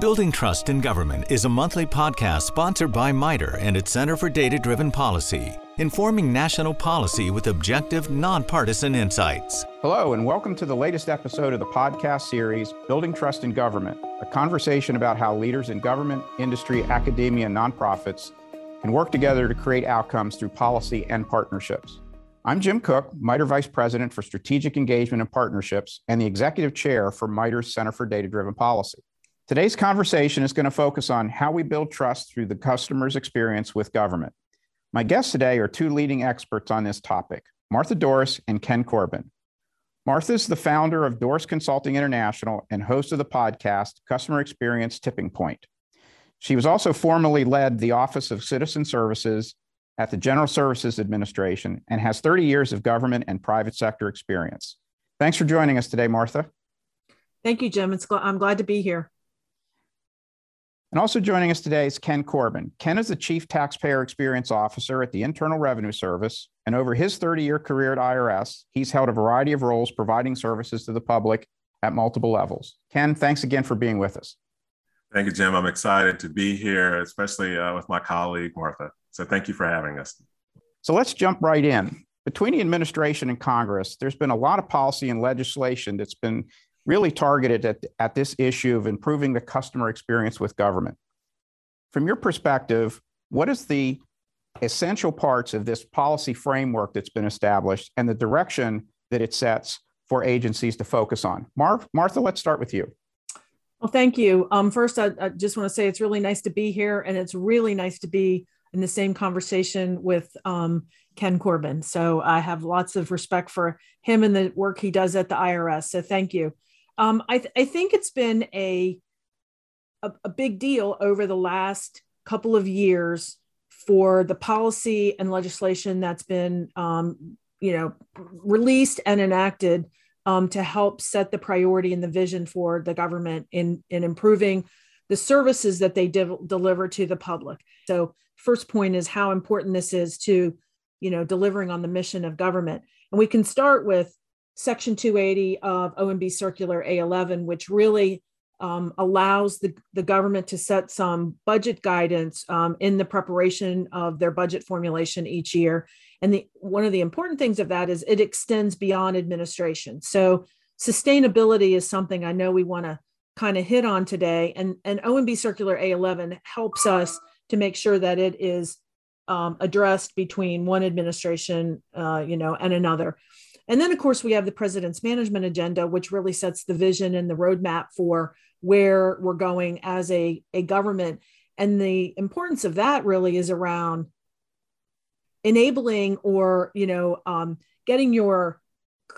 Building Trust in Government is a monthly podcast sponsored by MITRE and its Center for Data Driven Policy, informing national policy with objective, nonpartisan insights. Hello, and welcome to the latest episode of the podcast series, Building Trust in Government, a conversation about how leaders in government, industry, academia, and nonprofits can work together to create outcomes through policy and partnerships. I'm Jim Cook, MITRE Vice President for Strategic Engagement and Partnerships and the Executive Chair for MITRE's Center for Data Driven Policy. Today's conversation is going to focus on how we build trust through the customer's experience with government. My guests today are two leading experts on this topic, Martha Dorris and Ken Corbin. Martha is the founder of Dorris Consulting International and host of the podcast Customer Experience Tipping Point. She was also formerly led the Office of Citizen Services at the General Services Administration and has 30 years of government and private sector experience. Thanks for joining us today, Martha. Thank you, Jim. It's gl- I'm glad to be here. And also joining us today is Ken Corbin. Ken is the Chief Taxpayer Experience Officer at the Internal Revenue Service. And over his 30 year career at IRS, he's held a variety of roles providing services to the public at multiple levels. Ken, thanks again for being with us. Thank you, Jim. I'm excited to be here, especially uh, with my colleague, Martha. So thank you for having us. So let's jump right in. Between the administration and Congress, there's been a lot of policy and legislation that's been really targeted at, at this issue of improving the customer experience with government. From your perspective, what is the essential parts of this policy framework that's been established and the direction that it sets for agencies to focus on? Mar- Martha, let's start with you. Well, thank you. Um, first, I, I just want to say it's really nice to be here, and it's really nice to be in the same conversation with um, Ken Corbin. So I have lots of respect for him and the work he does at the IRS. So thank you. Um, I, th- I think it's been a, a, a big deal over the last couple of years for the policy and legislation that's been um, you know released and enacted um, to help set the priority and the vision for the government in in improving the services that they de- deliver to the public. So first point is how important this is to you know delivering on the mission of government. And we can start with Section 280 of OMB Circular A11, which really um, allows the, the government to set some budget guidance um, in the preparation of their budget formulation each year. And the, one of the important things of that is it extends beyond administration. So sustainability is something I know we want to kind of hit on today. And, and OMB Circular A11 helps us to make sure that it is um, addressed between one administration, uh, you know, and another. And then, of course, we have the president's management agenda, which really sets the vision and the roadmap for where we're going as a, a government. And the importance of that really is around enabling or, you know, um, getting your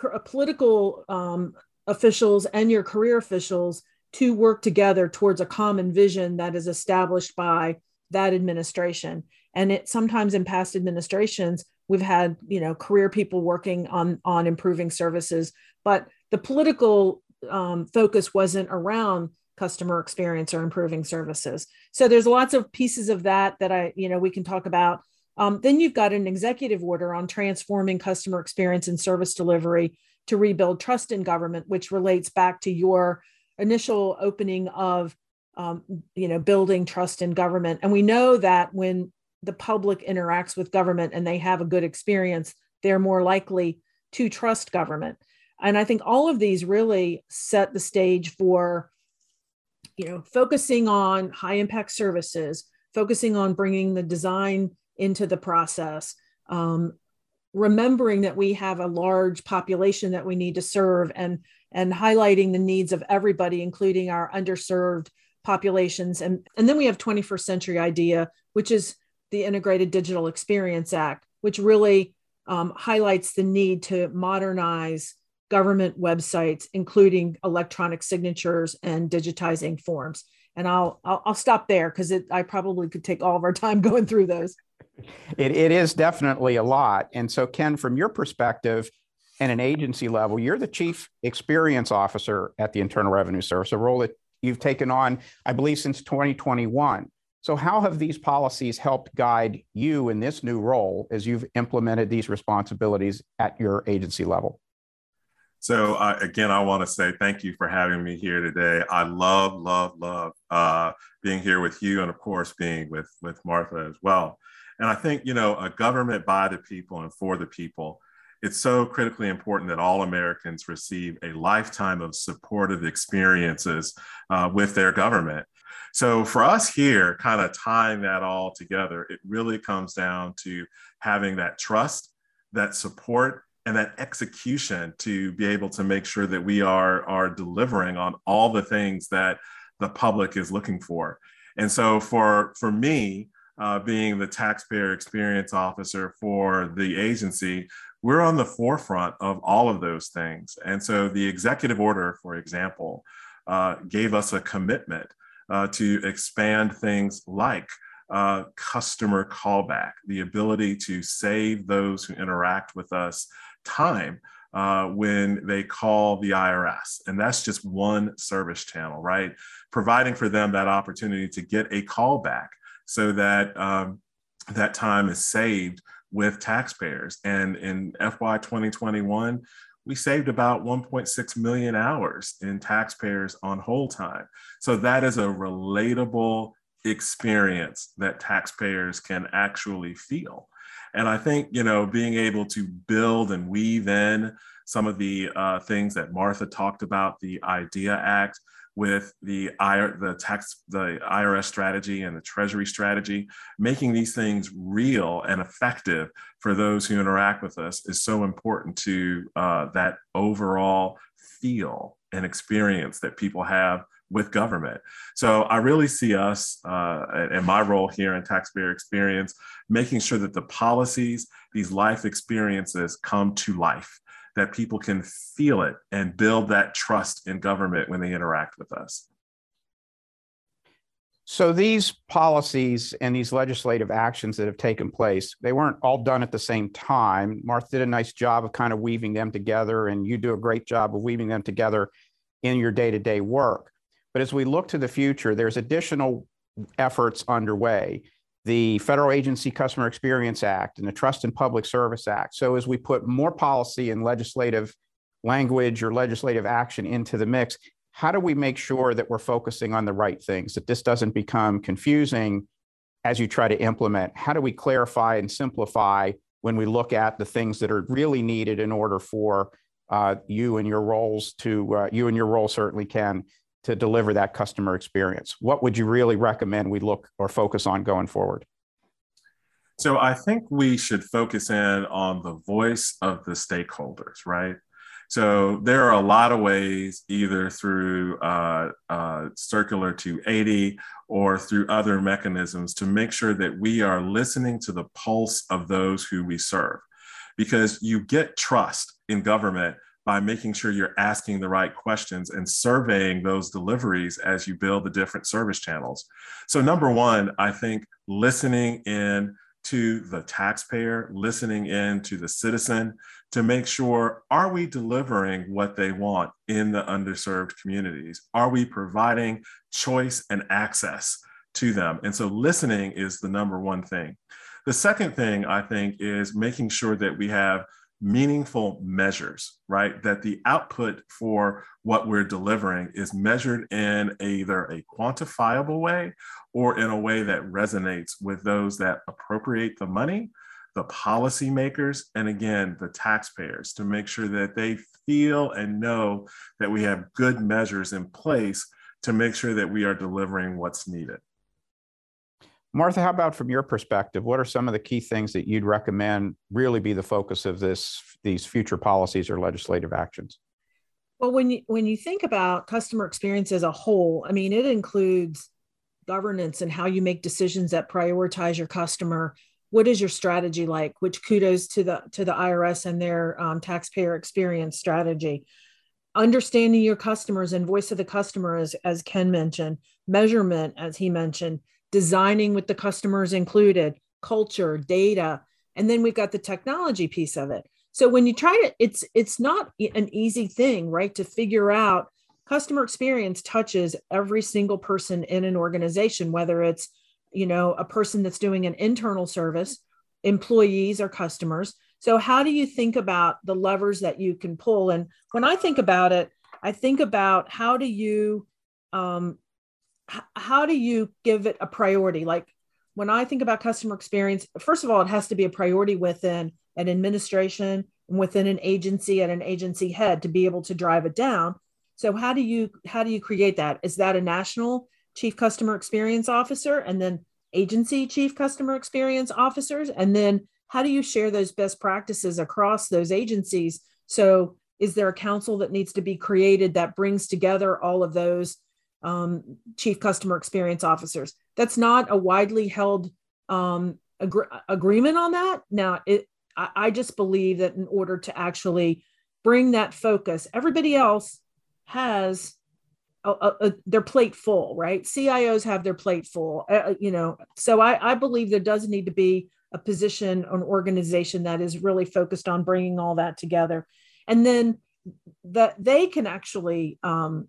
uh, political um, officials and your career officials to work together towards a common vision that is established by that administration. And it sometimes in past administrations, we've had you know career people working on on improving services but the political um, focus wasn't around customer experience or improving services. So there's lots of pieces of that that i you know we can talk about. Um, then you've got an executive order on transforming customer experience and service delivery to rebuild trust in government which relates back to your initial opening of um, you know building trust in government. And we know that when the public interacts with government and they have a good experience, they're more likely to trust government. And I think all of these really set the stage for, you know, focusing on high impact services, focusing on bringing the design into the process, um, remembering that we have a large population that we need to serve, and and highlighting the needs of everybody, including our underserved populations. And and then we have 21st century idea, which is the Integrated Digital Experience Act, which really um, highlights the need to modernize government websites, including electronic signatures and digitizing forms. And I'll I'll, I'll stop there because I probably could take all of our time going through those. It, it is definitely a lot. And so, Ken, from your perspective, and an agency level, you're the chief experience officer at the Internal Revenue Service, a role that you've taken on, I believe, since 2021. So, how have these policies helped guide you in this new role as you've implemented these responsibilities at your agency level? So uh, again, I want to say thank you for having me here today. I love, love, love uh, being here with you, and of course, being with with Martha as well. And I think you know, a government by the people and for the people. It's so critically important that all Americans receive a lifetime of supportive experiences uh, with their government. So for us here, kind of tying that all together, it really comes down to having that trust, that support, and that execution to be able to make sure that we are are delivering on all the things that the public is looking for. And so for for me, uh, being the taxpayer experience officer for the agency, we're on the forefront of all of those things. And so the executive order, for example, uh, gave us a commitment uh, to expand things like uh, customer callback, the ability to save those who interact with us time uh, when they call the IRS. And that's just one service channel, right? Providing for them that opportunity to get a callback so that um, that time is saved with taxpayers. And in FY 2021, we saved about 1.6 million hours in taxpayers on hold time. So that is a relatable experience that taxpayers can actually feel. And I think, you know, being able to build and weave in some of the uh, things that Martha talked about, the IDEA Act, with the the tax, the IRS strategy and the Treasury strategy, making these things real and effective for those who interact with us is so important to uh, that overall feel and experience that people have with government. So I really see us uh, and my role here in taxpayer experience, making sure that the policies, these life experiences come to life, that people can feel it and build that trust in government when they interact with us. So these policies and these legislative actions that have taken place, they weren't all done at the same time. Martha did a nice job of kind of weaving them together, and you do a great job of weaving them together in your day-to-day work. But as we look to the future, there's additional efforts underway. The Federal Agency Customer Experience Act and the Trust in Public Service Act. So as we put more policy and legislative language or legislative action into the mix, how do we make sure that we're focusing on the right things, that this doesn't become confusing as you try to implement? How do we clarify and simplify when we look at the things that are really needed in order for uh, you and your roles to, uh, you and your role certainly can to deliver that customer experience? What would you really recommend we look or focus on going forward? So I think we should focus in on the voice of the stakeholders, right? So there are a lot of ways, either through uh, uh, Circular 280 or through other mechanisms, to make sure that we are listening to the pulse of those who we serve. Because you get trust in government by making sure you're asking the right questions and surveying those deliveries as you build the different service channels. So, number one, I think listening in to the taxpayer, listening in to the citizen to make sure are we delivering what they want in the underserved communities? Are we providing choice and access to them? And so listening is the number one thing. The second thing I think is making sure that we have meaningful measures, right? That the output for what we're delivering is measured in either a quantifiable way or in a way that resonates with those that appropriate the money, the policymakers, and again, the taxpayers to make sure that they feel and know that we have good measures in place to make sure that we are delivering what's needed. Martha, how about from your perspective? What are some of the key things that you'd recommend really be the focus of this these future policies or legislative actions? Well, when you when you think about customer experience as a whole, I mean, it includes governance and how you make decisions that prioritize your customer. What is your strategy like? Which kudos to the to the IRS and their um, taxpayer experience strategy. Understanding your customers and voice of the customer, as, as Ken mentioned, measurement, as he mentioned, designing with the customers included, culture, data, and then we've got the technology piece of it. So when you try to, it's it's not an easy thing, right? To figure out customer experience touches every single person in an organization, whether it's you know a person that's doing an internal service, employees or customers, So, how do you think about the levers that you can pull? And when I think about it, I think about how do you um, how do you give it a priority? Like when I think about customer experience, first of all, it has to be a priority within an administration, within an agency, and an agency head to be able to drive it down. So how do you how do you create that? Is that a national chief customer experience officer and then agency chief customer experience officers and then how do you share those best practices across those agencies so is there a council that needs to be created that brings together all of those um, chief customer experience officers that's not a widely held um, ag- agreement on that now it I, I just believe that in order to actually bring that focus everybody else has a, a, their plate full, right? CIOs have their plate full, uh, uh, you know. So I, I believe there does need to be a position, an organization that is really focused on bringing all that together, and then that they can actually. Um,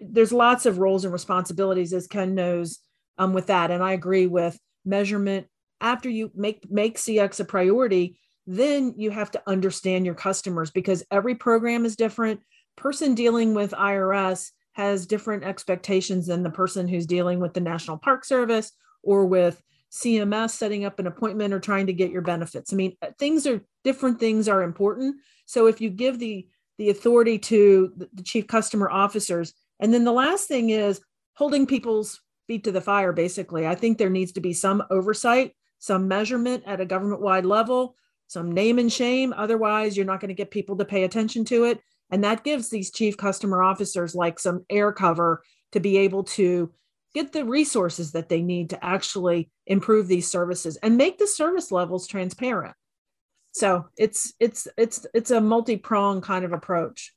there's lots of roles and responsibilities, as Ken knows, um, with that, and I agree with measurement. After you make make CX a priority, then you have to understand your customers because every program is different. Person dealing with IRS has different expectations than the person who's dealing with the National Park Service or with CMS setting up an appointment or trying to get your benefits. I mean, uh, things are different things are important. So if you give the the authority to the chief customer officers, and then the last thing is holding people's feet to the fire basically. I think there needs to be some oversight, some measurement at a government wide level, some name and shame. Otherwise, you're not going to get people to pay attention to it. And that gives these chief customer officers like some air cover to be able to get the resources that they need to actually improve these services and make the service levels transparent. So it's it's it's it's a multi-pronged kind of approach.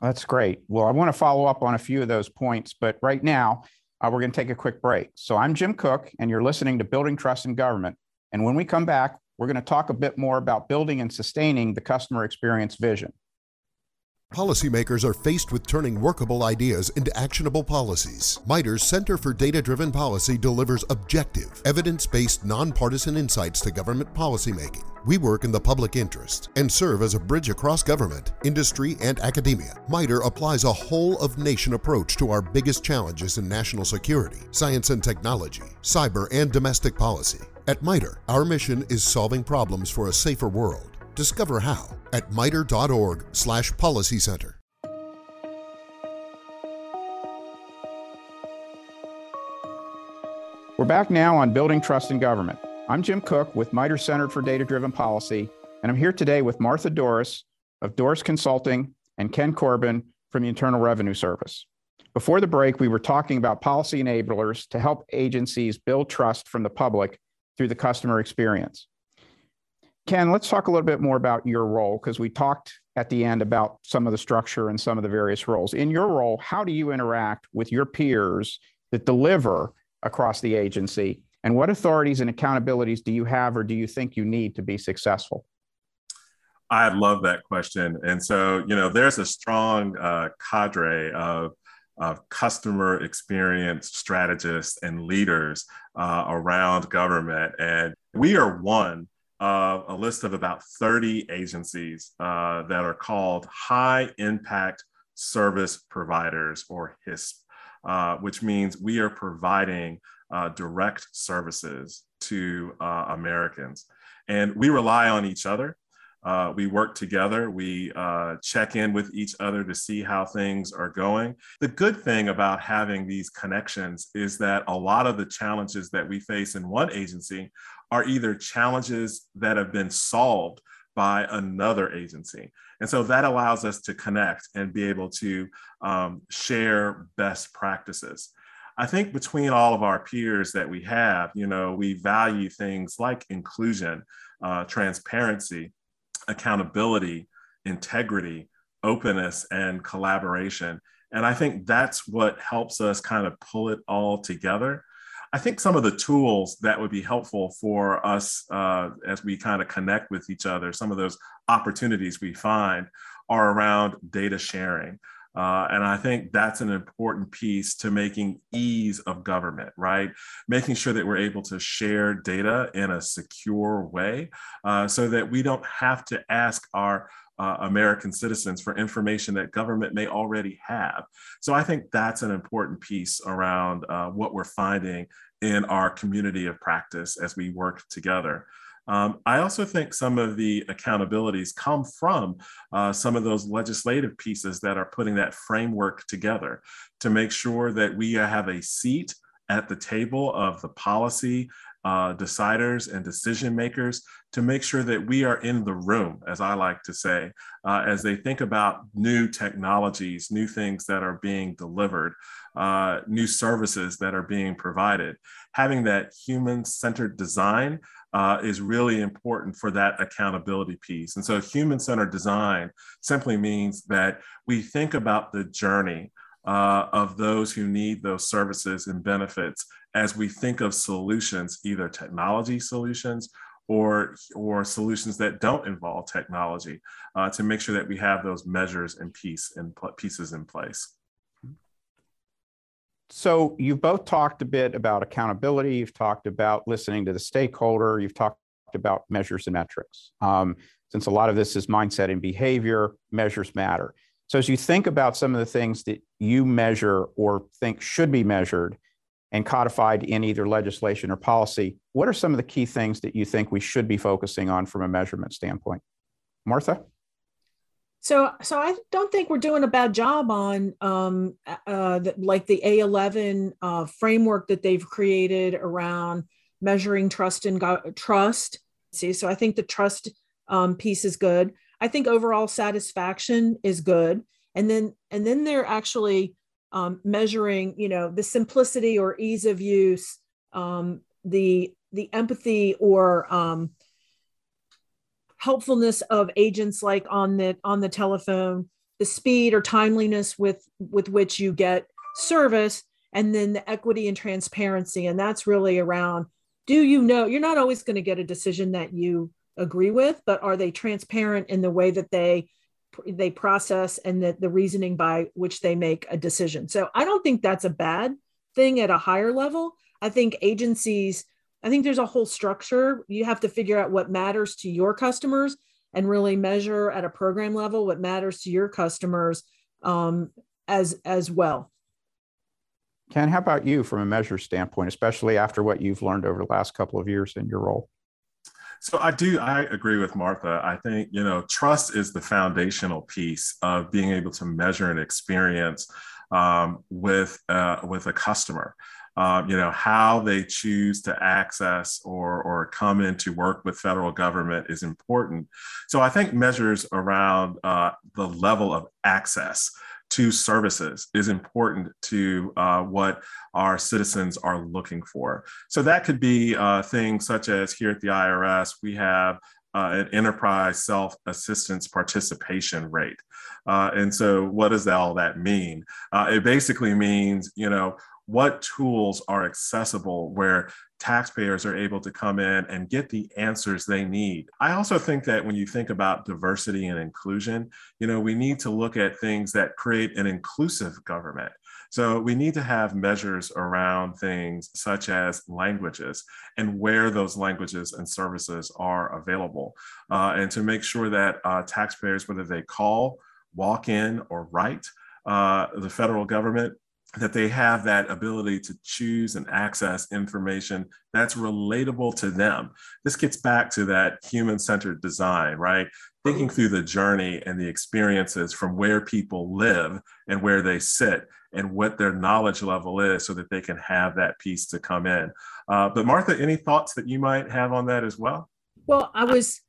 That's great. Well, I want to follow up on a few of those points, but right now uh, we're going to take a quick break. So I'm Jim Cook, and you're listening to Building Trust in Government. And when we come back, we're going to talk a bit more about building and sustaining the customer experience vision. Policymakers are faced with turning workable ideas into actionable policies. MITRE's Center for Data Driven Policy delivers objective, evidence based, nonpartisan insights to government policymaking. We work in the public interest and serve as a bridge across government, industry, and academia. MITRE applies a whole of nation approach to our biggest challenges in national security, science and technology, cyber, and domestic policy. At MITRE, our mission is solving problems for a safer world. Discover how at mitre.org slash policy center. We're back now on Building Trust in Government. I'm Jim Cook with MITRE Center for Data Driven Policy, and I'm here today with Martha Dorris of Dorris Consulting and Ken Corbin from the Internal Revenue Service. Before the break, we were talking about policy enablers to help agencies build trust from the public through the customer experience. Ken, let's talk a little bit more about your role because we talked at the end about some of the structure and some of the various roles. In your role, how do you interact with your peers that deliver across the agency? And what authorities and accountabilities do you have or do you think you need to be successful? I love that question. And so, you know, there's a strong uh, cadre of, of customer experience strategists and leaders uh, around government. And we are one of a list of about 30 agencies uh, that are called high impact service providers or HISP, uh, which means we are providing uh, direct services to uh, Americans. And we rely on each other. Uh, we work together. We uh, check in with each other to see how things are going. The good thing about having these connections is that a lot of the challenges that we face in one agency are either challenges that have been solved by another agency. And so that allows us to connect and be able to um, share best practices. I think between all of our peers that we have, you know, we value things like inclusion, uh, transparency, accountability, integrity, openness, and collaboration. And I think that's what helps us kind of pull it all together. I think some of the tools that would be helpful for us uh, as we kind of connect with each other, some of those opportunities we find are around data sharing. Uh, and I think that's an important piece to making ease of government, right? Making sure that we're able to share data in a secure way uh, so that we don't have to ask our uh, American citizens for information that government may already have. So I think that's an important piece around uh, what we're finding in our community of practice as we work together. Um, I also think some of the accountabilities come from uh, some of those legislative pieces that are putting that framework together to make sure that we have a seat at the table of the policy uh, deciders and decision makers to make sure that we are in the room, as I like to say, uh, as they think about new technologies, new things that are being delivered, uh, new services that are being provided. Having that human centered design uh, is really important for that accountability piece. And so, human centered design simply means that we think about the journey uh, of those who need those services and benefits as we think of solutions, either technology solutions or, or solutions that don't involve technology, uh, to make sure that we have those measures and piece pieces in place. So you've both talked a bit about accountability. You've talked about listening to the stakeholder. You've talked about measures and metrics. Um, since a lot of this is mindset and behavior, measures matter. So as you think about some of the things that you measure or think should be measured and codified in either legislation or policy, what are some of the key things that you think we should be focusing on from a measurement standpoint? Martha? So, so I don't think we're doing a bad job on um, uh, the, like the A11 uh, framework that they've created around measuring trust and go- trust. See, so I think the trust um, piece is good. I think overall satisfaction is good, and then and then they're actually um, measuring, you know, the simplicity or ease of use, um, the the empathy or um, helpfulness of agents like on the on the telephone the speed or timeliness with with which you get service and then the equity and transparency. And that's really around do you know you're not always going to get a decision that you agree with but are they transparent in the way that they they process and that the reasoning by which they make a decision so i don't think that's a bad thing at a higher level i think agencies I think there's a whole structure. You have to figure out what matters to your customers and really measure at a program level what matters to your customers um, as as well. Ken, how about you from a measure standpoint, especially after what you've learned over the last couple of years in your role? So I do, I agree with Martha. I think, you know, trust is the foundational piece of being able to measure an experience um, with, uh, with a customer uh, you know, how they choose to access or, or come in to work with federal government is important. So I think measures around uh, the level of access to services is important to uh, what our citizens are looking for. So that could be uh, things such as here at the IRS, we have uh, an enterprise self assistance participation rate. Uh, and so, what does all that mean? Uh, it basically means, you know, what tools are accessible where taxpayers are able to come in and get the answers they need. I also think that when you think about diversity and inclusion, you know, we need to look at things that create an inclusive government. So we need to have measures around things such as languages and where those languages and services are available, uh, and to make sure that uh, taxpayers, whether they call, walk in, or write, uh, the federal government that they have that ability to choose and access information that's relatable to them. This gets back to that human centered design, right? Thinking through the journey and the experiences from where people live and where they sit and what their knowledge level is so that they can have that piece to come in. Uh, but Martha, any thoughts that you might have on that as well? Well, I was,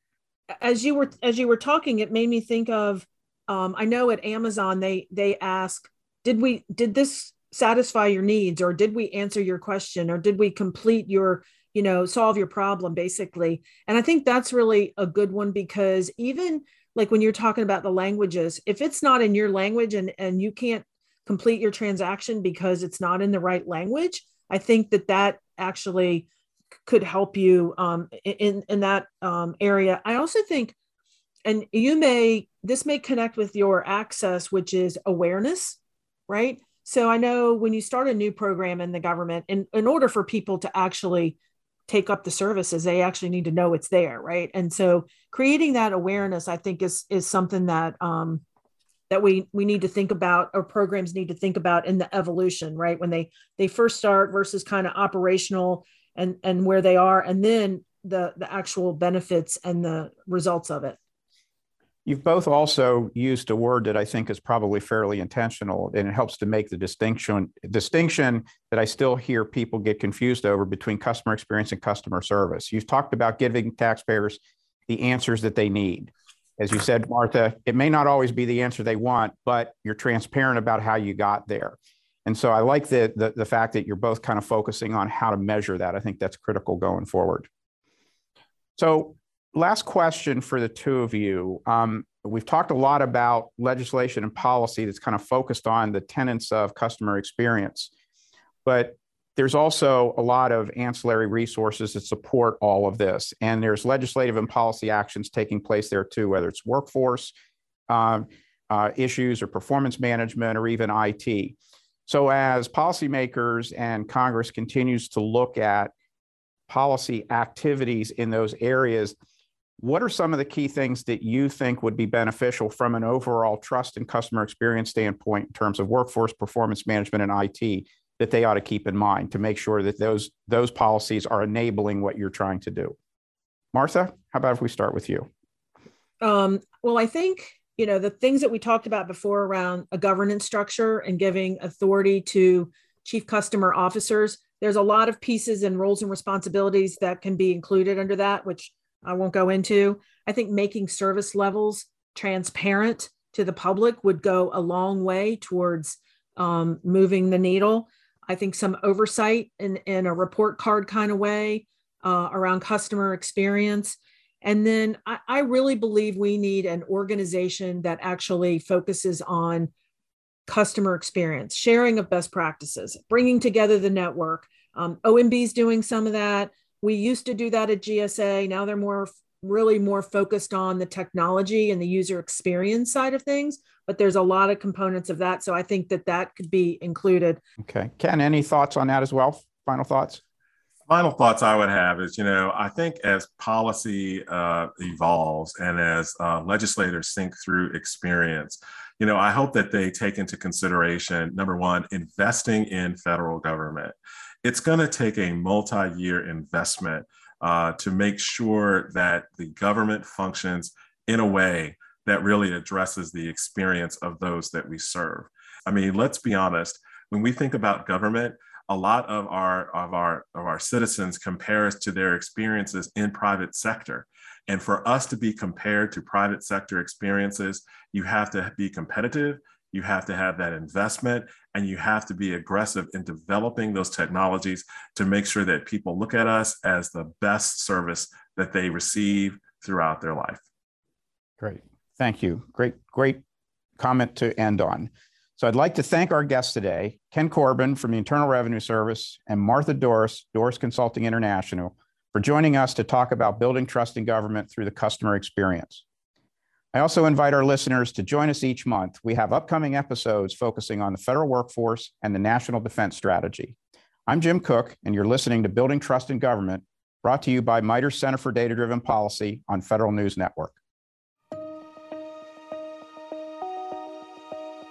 as you were, as you were talking, it made me think of, um, I know at Amazon, they, they ask, did we did this satisfy your needs or did we answer your question or did we complete your you know solve your problem basically? And i think that's really a good one because even like when you're talking about the languages if it's not in your language and and you can't complete your transaction because it's not in the right language i think that that actually could help you um, in in that um, area. I also think and you may this may connect with your access, which is awareness, right? So I know when you start a new program in the government, in, in order for people to actually take up the services, they actually need to know it's there, right? And so creating that awareness, I think, is is something that um, that we we need to think about or programs need to think about in the evolution right when they they first start versus kind of operational and and where they are and then the the actual benefits and the results of it You've both also used a word that I think is probably fairly intentional, and it helps to make the distinction distinction that I still hear people get confused over between customer experience and customer service. You've talked about giving taxpayers the answers that they need as you said, Martha, it may not always be the answer they want, but you're transparent about how you got there. And so I like the, the, the, fact that you're both kind of focusing on how to measure that. I think that's critical going forward. So, last question for the two of you. Um, we've talked a lot about legislation and policy that's kind of focused on the tenets of customer experience. But there's also a lot of ancillary resources that support all of this. And there's legislative and policy actions taking place there too, whether it's workforce um, uh, issues or performance management or even IT. So, as policymakers and Congress continues to look at policy activities in those areas, what are some of the key things that you think would be beneficial from an overall trust and customer experience standpoint in terms of workforce performance management and IT that they ought to keep in mind to make sure that those those policies are enabling what you're trying to do. Martha, how about if we start with you? Um, well, I think you know the things that we talked about before around a governance structure and giving authority to chief customer officers. There's a lot of pieces and roles and responsibilities that can be included under that, which I won't go into. I think making service levels transparent to the public would go a long way towards um, moving the needle. I think some oversight in, in a report card kind of way uh, around customer experience. And then I, I really believe we need an organization that actually focuses on customer experience, sharing of best practices, bringing together the network. Um, OMB is doing some of that. We used to do that at GSA. Now they're more really more focused on the technology and the user experience side of things but there's a lot of components of that so i think that that could be included. Okay. Ken any thoughts on that as well? Final thoughts? Final thoughts i would have is you know i think as policy uh, evolves and as uh, legislators think through experience you know i hope that they take into consideration number one investing in federal government it's going to take a multi-year investment uh, to make sure that the government functions in a way that really addresses the experience of those that we serve. I mean, let's be honest, when we think about government, a lot of our of our of our citizens compare us to their experiences in private sector. And for us to be compared to private sector experiences, you have to be competitive, you have to have that investment, and you have to be aggressive in developing those technologies to make sure that people look at us as the best service that they receive throughout their life. Great. Thank you. Great, great comment to end on. So I'd like to thank our guests today, Ken Corbin from the Internal Revenue Service and Martha Dorris, Dorris Consulting International, for joining us to talk about building trust in government through the customer experience. I also invite our listeners to join us each month. We have upcoming episodes focusing on the federal workforce and the national defense strategy. I'm Jim Cook, and you're listening to Building Trust in Government, brought to you by MITRE Center for Data Driven Policy on Federal News Network.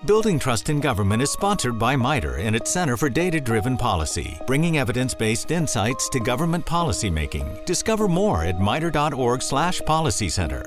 Building Trust in Government is sponsored by MITRE and its Center for Data Driven Policy, bringing evidence based insights to government policymaking. Discover more at mitre.org/policy center.